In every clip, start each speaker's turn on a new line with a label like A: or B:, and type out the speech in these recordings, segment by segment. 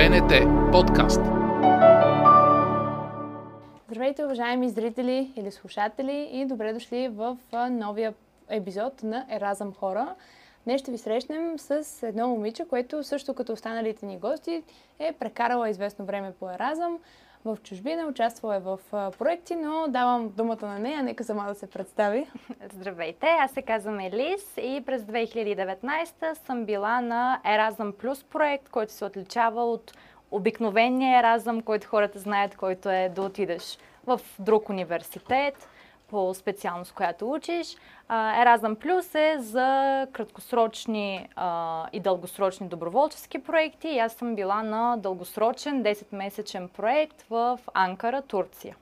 A: БНТ подкаст.
B: Здравейте, уважаеми зрители или слушатели и добре дошли в новия епизод на Еразъм хора. Днес ще ви срещнем с едно момиче, което също като останалите ни гости е прекарала известно време по Еразъм в чужбина, участвала е в проекти, но давам думата на нея, нека сама да се представи.
C: Здравейте, аз се казвам Елис и през 2019 съм била на Еразъм Плюс проект, който се отличава от обикновения Еразъм, който хората знаят, който е да отидеш в друг университет, по специалност, която учиш. Еразъм Плюс е за краткосрочни а, и дългосрочни доброволчески проекти. И аз съм била на дългосрочен 10-месечен проект в Анкара, Турция.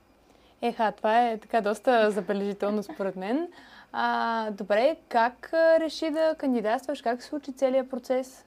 B: Еха, това е така доста забележително според мен. А, добре, как реши да кандидатстваш? Как се случи целият процес?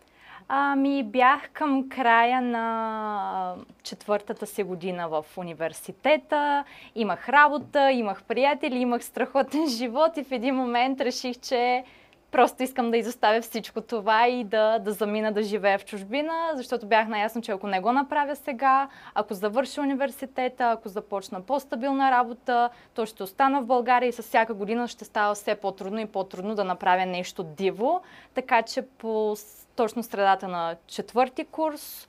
C: Ами бях към края на четвъртата си година в университета. Имах работа, имах приятели, имах страхотен живот и в един момент реших, че просто искам да изоставя всичко това и да, да замина да живея в чужбина, защото бях наясно, че ако не го направя сега, ако завърша университета, ако започна по-стабилна работа, то ще остана в България и с всяка година ще става все по-трудно и по-трудно да направя нещо диво. Така че по точно средата на четвърти курс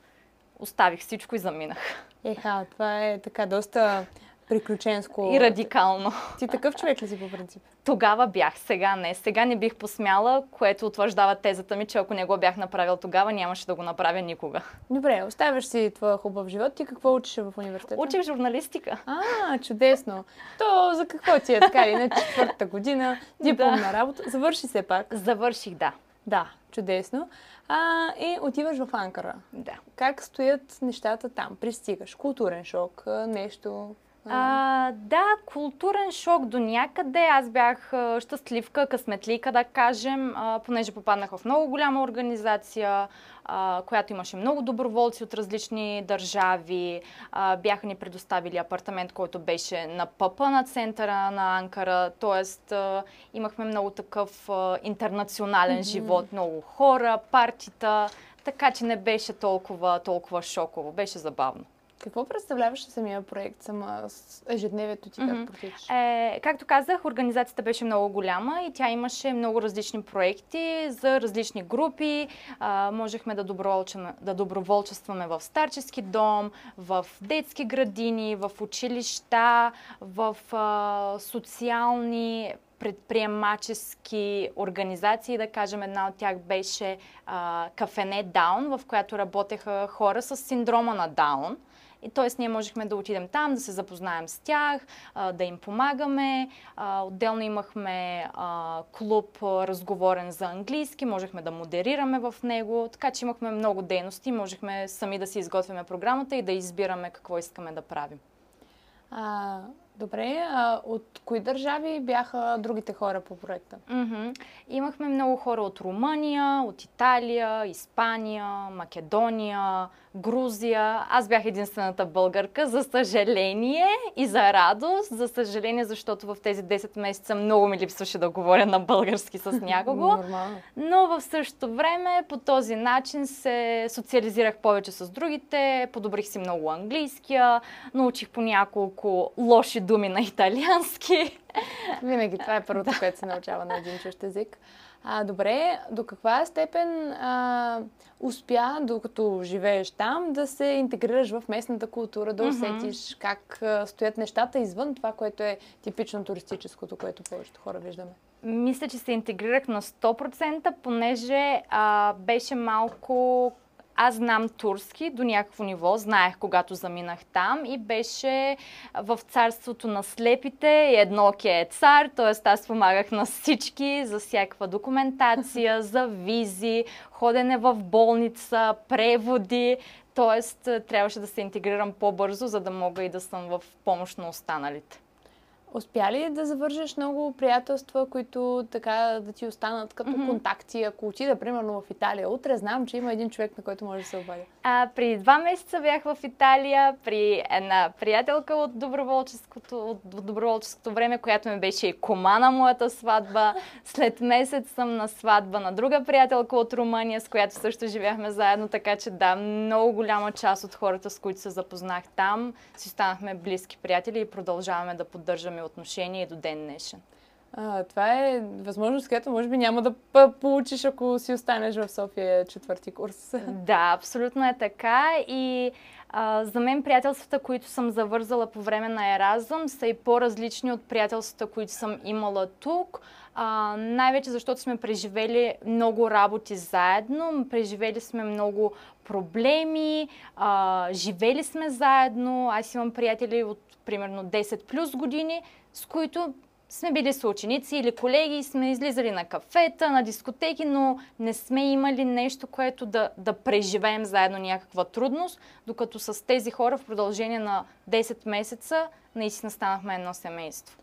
C: оставих всичко и заминах.
B: Еха, това е така доста приключенско.
C: И радикално.
B: Ти такъв човек ли си по принцип?
C: Тогава бях, сега не. Сега не бих посмяла, което утвърждава тезата ми, че ако не го бях направил тогава, нямаше да го направя никога.
B: Добре, оставяш си твоя хубав живот. Ти какво учиш в университета?
C: Учих журналистика.
B: А, чудесно. То за какво ти е така или на четвърта година, дипломна да. работа? Завърши се пак.
C: Завърших, да.
B: Да, чудесно. А, и отиваш в Анкара.
C: Да.
B: Как стоят нещата там? Пристигаш. Културен шок, нещо.
C: А, да, културен шок до някъде. Аз бях щастливка, късметлика, да кажем, а, понеже попаднах в много голяма организация, а, която имаше много доброволци от различни държави. А, бяха ни предоставили апартамент, който беше на пъпа на центъра на Анкара. Тоест, а, имахме много такъв а, интернационален mm-hmm. живот, много хора, партита. Така че не беше толкова, толкова шоково. Беше забавно.
B: Какво представляваше самия проект, сама ежедневието ти, mm-hmm. как протича?
C: Е, както казах, организацията беше много голяма и тя имаше много различни проекти за различни групи. А, можехме да, да доброволчестваме в старчески дом, в детски градини, в училища, в а, социални предприемачески организации. Да кажем, една от тях беше а, Кафене Даун, в която работеха хора с синдрома на Даун. И т.е. ние можехме да отидем там, да се запознаем с тях, да им помагаме. Отделно имахме клуб разговорен за английски, можехме да модерираме в него, така че имахме много дейности, можехме сами да си изготвяме програмата и да избираме какво искаме да правим.
B: А, добре, а от кои държави бяха другите хора по проекта?
C: Mm-hmm. Имахме много хора от Румъния, от Италия, Испания, Македония, Грузия. Аз бях единствената българка, за съжаление и за радост. За съжаление, защото в тези 10 месеца много ми липсваше да говоря на български с някого. Но в същото време по този начин се социализирах повече с другите, подобрих си много английския, научих по няколко лоши думи на италиански.
B: Винаги това е първото, което се научава на един чущ език. А, добре, до каква степен а, успя, докато живееш там, да се интегрираш в местната култура, да усетиш mm-hmm. как а, стоят нещата извън това, което е типично туристическото, което повечето хора виждаме?
C: Мисля, че се интегрирах на 100%, понеже а, беше малко аз знам турски до някакво ниво, знаех когато заминах там и беше в царството на слепите едно ке е цар, т.е. аз помагах на всички за всякаква документация, за визи, ходене в болница, преводи, т.е. трябваше да се интегрирам по-бързо, за да мога и да съм в помощ на останалите.
B: Успя ли да завържеш много приятелства, които така да ти останат като mm-hmm. контакти? Ако отида, примерно, в Италия, утре знам, че има един човек, на който може да се обадя.
C: А, при два месеца бях в Италия при една приятелка от доброволческото, от доброволческото време, която ми беше и кома на моята сватба. След месец съм на сватба на друга приятелка от Румъния, с която също живяхме заедно, така че да, много голяма част от хората, с които се запознах там, си станахме близки приятели и продължаваме да поддържаме отношение до ден днешен.
B: А, това е възможност, която може би няма да получиш, ако си останеш в София четвърти курс.
C: Да, абсолютно е така. И а, за мен приятелствата, които съм завързала по време на Еразъм, са и по-различни от приятелствата, които съм имала тук. А, най-вече защото сме преживели много работи заедно, преживели сме много проблеми, а, живели сме заедно. Аз имам приятели от примерно 10 плюс години, с които сме били съученици или колеги, сме излизали на кафета, на дискотеки, но не сме имали нещо, което да, да преживеем заедно някаква трудност, докато с тези хора в продължение на 10 месеца наистина станахме едно семейство.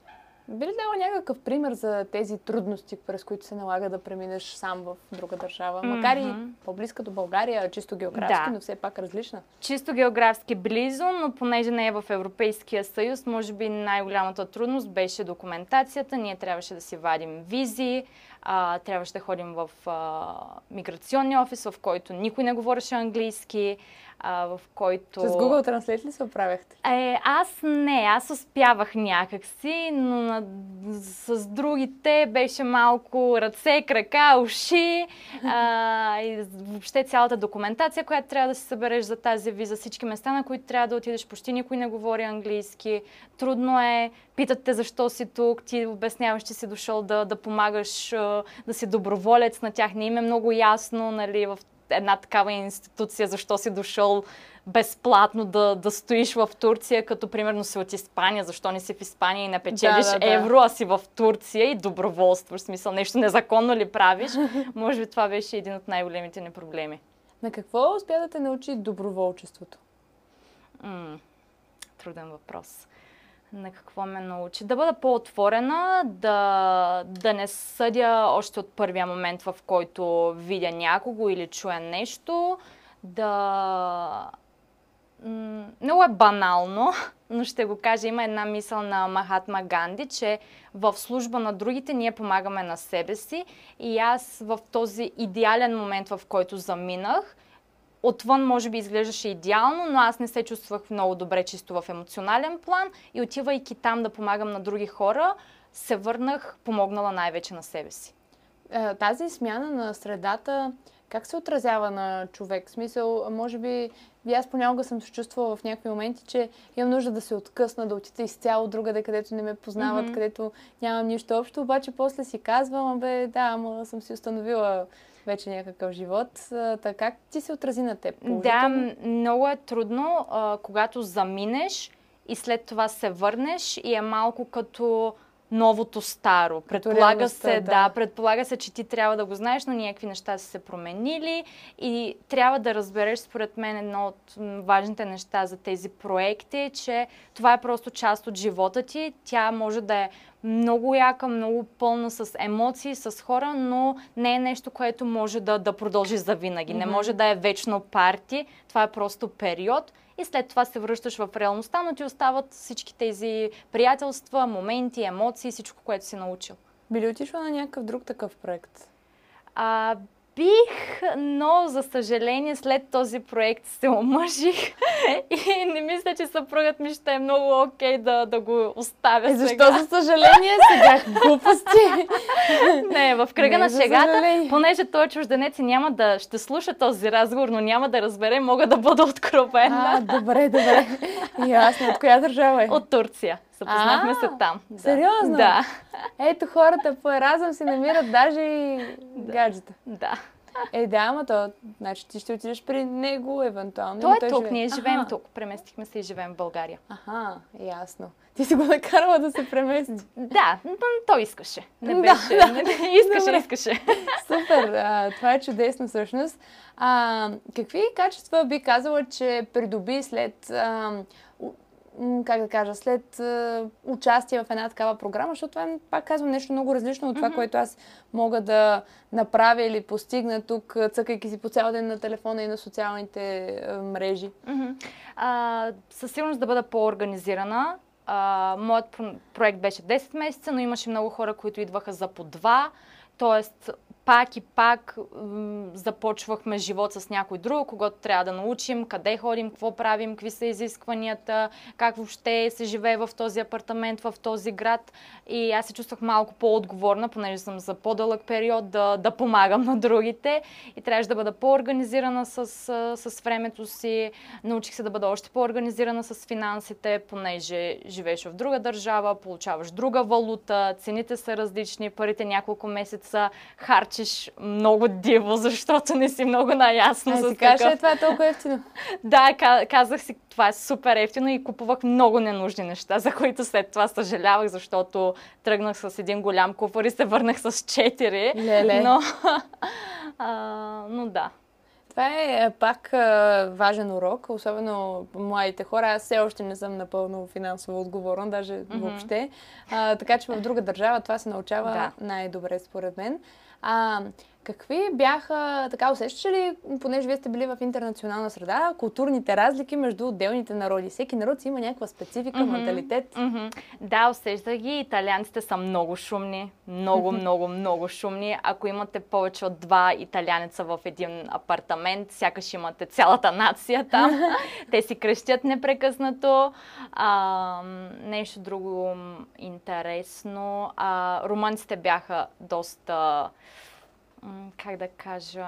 B: Би ли дала някакъв пример за тези трудности, през които се налага да преминеш сам в друга държава? Mm-hmm. Макар и по-близка до България, чисто географски, да. но все пак различна.
C: Чисто географски близо, но понеже не е в Европейския съюз, може би най-голямата трудност беше документацията. Ние трябваше да си вадим визи, а, трябваше да ходим в а, миграционния офис, в който никой не говореше английски а, в който...
B: С Google Translate ли се оправяхте?
C: Е, аз не, аз успявах някакси, но на, с другите беше малко ръце, крака, уши а, и въобще цялата документация, която трябва да си събереш за тази виза, всички места, на които трябва да отидеш, почти никой не говори английски. Трудно е, питат те защо си тук, ти обясняваш, че си дошъл да, да помагаш, да си доброволец на тях. Не им е много ясно, нали, в една такава институция, защо си дошъл безплатно да, да стоиш в Турция, като примерно си от Испания, защо не си в Испания и не печелиш да, да, да. евро, а си в Турция и доброволстваш, в смисъл нещо незаконно ли правиш. Може би това беше един от най-големите ни проблеми.
B: На какво успя да те научи доброволчеството?
C: М- труден въпрос на какво ме научи. Да бъда по-отворена, да, да не съдя още от първия момент, в който видя някого или чуя нещо, да... Много е банално, но ще го кажа. Има една мисъл на Махатма Ганди, че в служба на другите ние помагаме на себе си. И аз в този идеален момент, в който заминах, отвън може би изглеждаше идеално, но аз не се чувствах много добре чисто в емоционален план и отивайки там да помагам на други хора, се върнах помогнала най-вече на себе си.
B: Е, тази смяна на средата, как се отразява на човек? В смисъл, може би, аз понякога съм се чувствала в някакви моменти, че имам нужда да се откъсна, да отида изцяло другаде, където не ме познават, mm-hmm. където нямам нищо общо, обаче после си казвам, бе, да, ама съм си установила вече някакъв живот. Така как ти се отрази на теб?
C: Да, много е трудно, а, когато заминеш и след това се върнеш и е малко като новото старо. Предполага се, да. да, предполага се, че ти трябва да го знаеш, но някакви неща са се променили и трябва да разбереш, според мен, едно от важните неща за тези проекти, че това е просто част от живота ти. Тя може да е много яка, много пълна с емоции, с хора, но не е нещо, което може да, да продължи за винаги. Mm-hmm. Не може да е вечно парти. Това е просто период и след това се връщаш в реалността, но ти остават всички тези приятелства, моменти, емоции, всичко, което си научил.
B: Би ли отишла на някакъв друг такъв проект?
C: А, бих, но за съжаление след този проект се омъжих и не мисля, че съпругът ми ще е много окей okay да, да го оставя
B: е, Защо сега. за съжаление сега? Глупости!
C: не, в кръга не, на шегата, понеже той е чужденец и няма да, ще слуша този разговор, но няма да разбере, мога да бъда откровена.
B: А, добре, добре. Ясно. От коя държава е?
C: От Турция. Запознахме се там.
B: Да. Сериозно?
C: Да.
B: Ето хората по Еразъм си намират даже и да. гаджета.
C: Да.
B: Е, да, ама то, значи ти ще отидеш при него, евентуално.
C: Той е той тук, живе... ние живеем тук. Преместихме се и живеем в България.
B: Аха, ясно. Ти си го накарала да се премести.
C: Да, той искаше. Не беше. Да, да. искаше, Добре. искаше.
B: Супер, а, това е чудесно всъщност. А, какви качества би казала, че придоби след а, как да кажа, след участие в една такава програма, защото това е, пак казвам, нещо много различно от това, mm-hmm. което аз мога да направя или постигна тук, цъкайки си по цял ден на телефона и на социалните мрежи.
C: Mm-hmm. А, със сигурност да бъда по-организирана. А, моят проект беше 10 месеца, но имаше много хора, които идваха за по два. Тоест, пак и пак започвахме живот с някой друг, когато трябва да научим къде ходим, какво правим, какви са изискванията, как въобще се живее в този апартамент, в този град. И аз се чувствах малко по-отговорна, понеже съм за по-дълъг период да, да помагам на другите. И трябваше да бъда по-организирана с, с времето си. Научих се да бъда още по-организирана с финансите, понеже живееш в друга държава, получаваш друга валута, цените са различни, парите няколко месеца харчи харчиш много диво, защото не си много наясно
B: с така. Кажа, това е толкова ефтино.
C: да, казах си, това е супер ефтино и купувах много ненужни неща, за които след това съжалявах, защото тръгнах с един голям куфър и се върнах с четири.
B: Леле.
C: Но, а, но да.
B: Това е, е пак важен урок, особено младите хора. Аз все още не съм напълно финансово отговорна, даже mm-hmm. въобще. А, така че в друга държава това се научава да. най-добре според мен. А, какви бяха, така усещаш ли, понеже вие сте били в интернационална среда, културните разлики между отделните народи? Всеки народ си има някаква специфика, mm-hmm. менталитет.
C: Mm-hmm. Да, усещах ги. Италианците са много шумни. Много, много, много шумни. Ако имате повече от два италянеца в един апартамент, сякаш имате цялата нация там. Те си крещят непрекъснато. А, нещо друго интересно. А, румънците бяха доста как да кажа,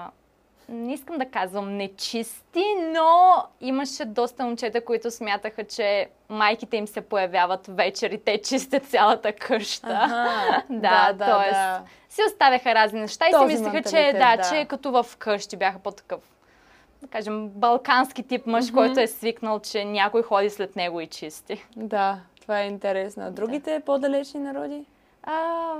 C: не искам да казвам нечисти, но имаше доста момчета, които смятаха, че майките им се появяват вечер и те чистят цялата къща.
B: Ага, да, да, т.е. да.
C: си оставяха разни неща и си мислеха, че, да, да. че като в къщи бяха по-такъв да кажем, балкански тип мъж, mm-hmm. който е свикнал, че някой ходи след него и чисти.
B: Да, това е интересно. Другите да. по-далечни народи?
C: А,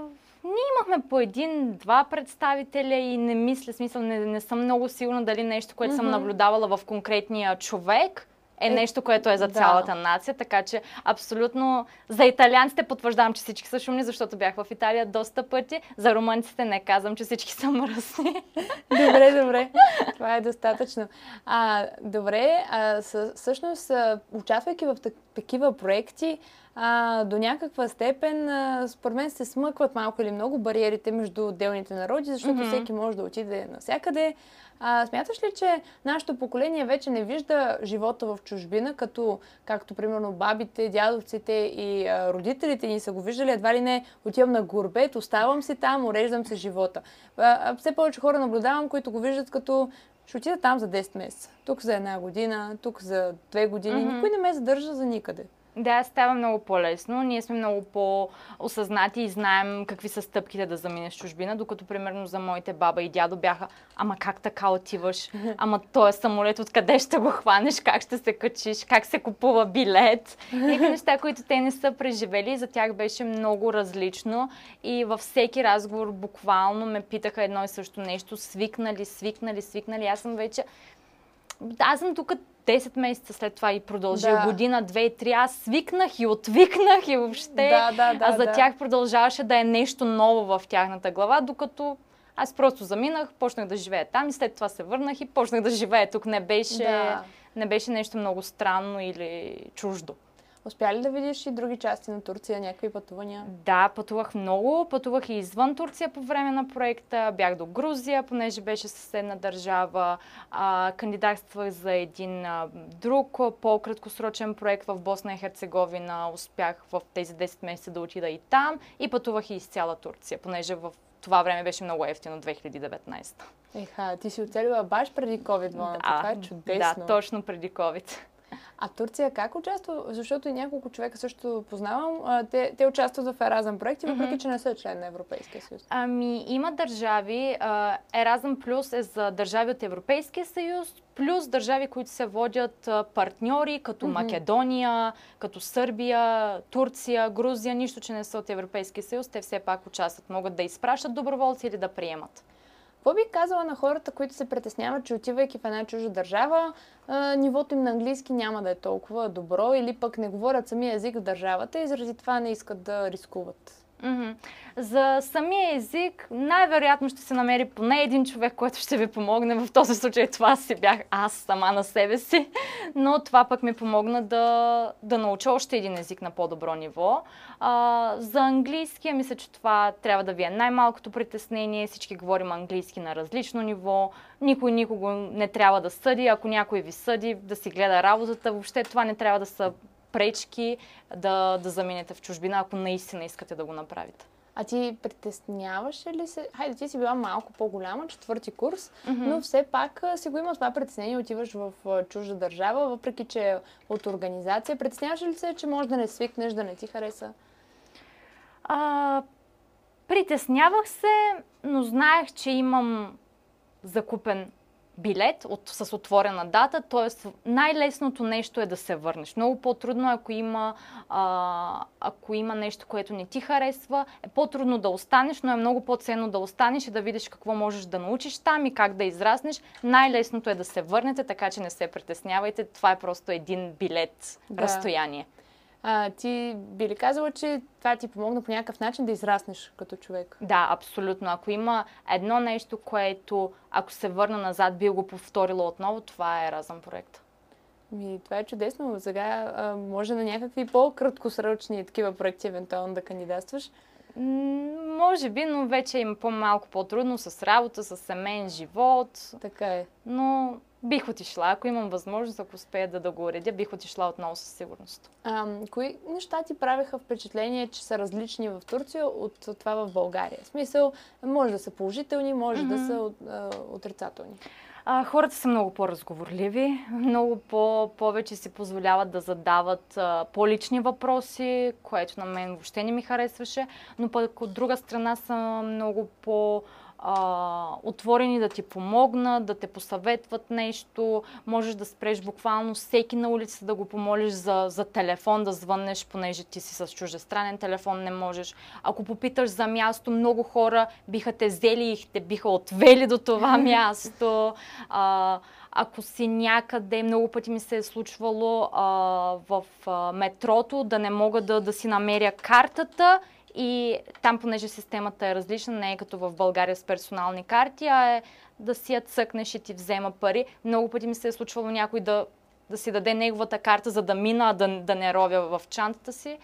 C: ние имахме по един-два представителя и не мисля, смисъл, не, не съм много сигурна дали нещо, което mm-hmm. съм наблюдавала в конкретния човек е, е нещо, което е за да. цялата нация, така че абсолютно за италианците потвърждавам, че всички са шумни, защото бях в Италия доста пъти. За румънците не казвам, че всички са мръсни.
B: Добре, добре. Това е достатъчно. А, добре, а, всъщност, участвайки в такива проекти, а, до някаква степен, а, според мен, се смъкват малко или много бариерите между отделните народи, защото mm-hmm. всеки може да отиде навсякъде. А, смяташ ли, че нашето поколение вече не вижда живота в чужбина, като, както примерно бабите, дядовците и а, родителите ни са го виждали, едва ли не отивам на горбет, оставам си там, уреждам се живота. А, все повече хора наблюдавам, които го виждат като ще отида там за 10 месеца, тук за една година, тук за две години. Mm-hmm. Никой не ме задържа за никъде.
C: Да, става много по-лесно. Ние сме много по-осъзнати и знаем какви са стъпките да заминеш чужбина, докато примерно за моите баба и дядо бяха, ама как така отиваш? Ама този самолет откъде ще го хванеш? Как ще се качиш? Как се купува билет? Някакви неща, които те не са преживели, за тях беше много различно и във всеки разговор буквално ме питаха едно и също нещо. Свикнали, свикнали, свикнали. Аз съм вече аз съм тук 10 месеца след това и продължи да. година, две, три. Аз свикнах и отвикнах и въобще.
B: Да, да, да,
C: а за
B: да.
C: тях продължаваше да е нещо ново в тяхната глава, докато аз просто заминах, почнах да живея там и след това се върнах и почнах да живея тук. Не беше, да. не беше нещо много странно или чуждо.
B: Успя ли да видиш и други части на Турция, някакви пътувания?
C: Да, пътувах много. Пътувах и извън Турция по време на проекта. Бях до Грузия, понеже беше съседна държава. А, кандидатствах за един а, друг по-краткосрочен проект в Босна и Херцеговина. Успях в тези 10 месеца да отида и там. И пътувах и из цяла Турция, понеже в това време беше много ефтино, 2019.
B: Еха, ти си оцелила баш преди COVID-19. Да, това е чудесно.
C: Да, точно преди COVID.
B: А Турция как участва? Защото и няколко човека също познавам. те, те участват в Еразъм проекти, въпреки mm-hmm. че не са член на Европейския съюз.
C: Ами, има държави. Еразъм Плюс е за държави от Европейския съюз, плюс държави, които се водят партньори, като mm-hmm. Македония, като Сърбия, Турция, Грузия, нищо, че не са от Европейския съюз. Те все пак участват. Могат да изпращат доброволци или да приемат.
B: Какво би казала на хората, които се притесняват, че отивайки в една чужда държава, нивото им на английски няма да е толкова добро или пък не говорят самия език в държавата и заради това не искат да рискуват?
C: Mm-hmm. За самия език най-вероятно ще се намери поне един човек, който ще ви помогне. В този случай това си бях аз сама на себе си, но това пък ми помогна да, да науча още един език на по-добро ниво. А, за английски, мисля, че това трябва да ви е най-малкото притеснение. Всички говорим английски на различно ниво. Никой никого не трябва да съди. Ако някой ви съди, да си гледа работата. Въобще това не трябва да са пречки да, да заминете в чужбина, ако наистина искате да го направите.
B: А ти притесняваш ли се? Хайде, ти си била малко по-голяма, четвърти курс, mm-hmm. но все пак си го има това притеснение, отиваш в чужда държава, въпреки че от организация. Притесняваш ли се, че може да не свикнеш, да не ти хареса?
C: А, притеснявах се, но знаех, че имам закупен билет от, с отворена дата, т.е. най-лесното нещо е да се върнеш. Много по-трудно е, ако има, а, ако има нещо, което не ти харесва, е по-трудно да останеш, но е много по-ценно да останеш и да видиш какво можеш да научиш там и как да израснеш. Най-лесното е да се върнете, така че не се притеснявайте. Това е просто един билет да. разстояние.
B: А, ти би ли казала, че това ти помогна по някакъв начин да израснеш като човек?
C: Да, абсолютно. Ако има едно нещо, което, ако се върна назад, би го повторила отново, това е Разъм проект.
B: Ми, това е чудесно. Сега а, може на някакви по-краткосрочни такива проекти евентуално да кандидатстваш.
C: може би, но вече има по-малко по-трудно с работа, с семейен живот.
B: Така е.
C: Но Бих отишла, ако имам възможност, ако успея да, да го уредя, бих отишла отново със сигурност.
B: А, кои неща ти правеха впечатление, че са различни в Турция от това в България? В смисъл, може да са положителни, може mm-hmm. да са от, а, отрицателни.
C: А, хората са много по-разговорливи, много по- повече си позволяват да задават а, по-лични въпроси, което на мен въобще не ми харесваше, но пък от друга страна са много по- а, отворени да ти помогнат, да те посъветват нещо. Можеш да спреш буквално всеки на улица да го помолиш за, за телефон, да звъннеш, понеже ти си с чуждестранен телефон, не можеш. Ако попиташ за място, много хора биха те взели и те биха отвели до това място. А, ако си някъде, много пъти ми се е случвало а, в а, метрото да не мога да, да си намеря картата и там, понеже системата е различна, не е като в България с персонални карти, а е да си я цъкнеш и ти взема пари. Много пъти ми се е случвало някой да, да си даде неговата карта, за да мина, а да, да не ровя в чантата си.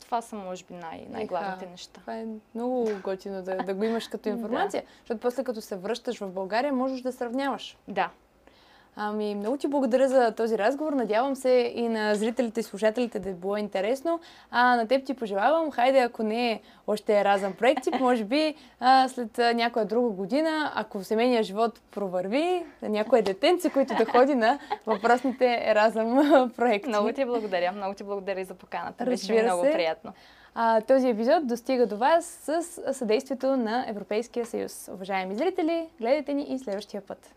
C: Това са, може би, най- най-главните неща.
B: Това е много готино да, да го имаш като информация, да. защото после като се връщаш в България, можеш да сравняваш.
C: Да.
B: Ами, много ти благодаря за този разговор. Надявам се и на зрителите и слушателите да е било интересно. А на теб ти пожелавам, хайде, ако не е още е разъм проект, може би а, след някоя друга година, ако семейния живот провърви, някое детенце, което да ходи на въпросните разъм проекти.
C: Много ти благодаря. Много ти благодаря и за поканата. Разбира Беше много се. приятно.
B: А, този епизод достига до вас с съдействието на Европейския съюз. Уважаеми зрители, гледайте ни и следващия път.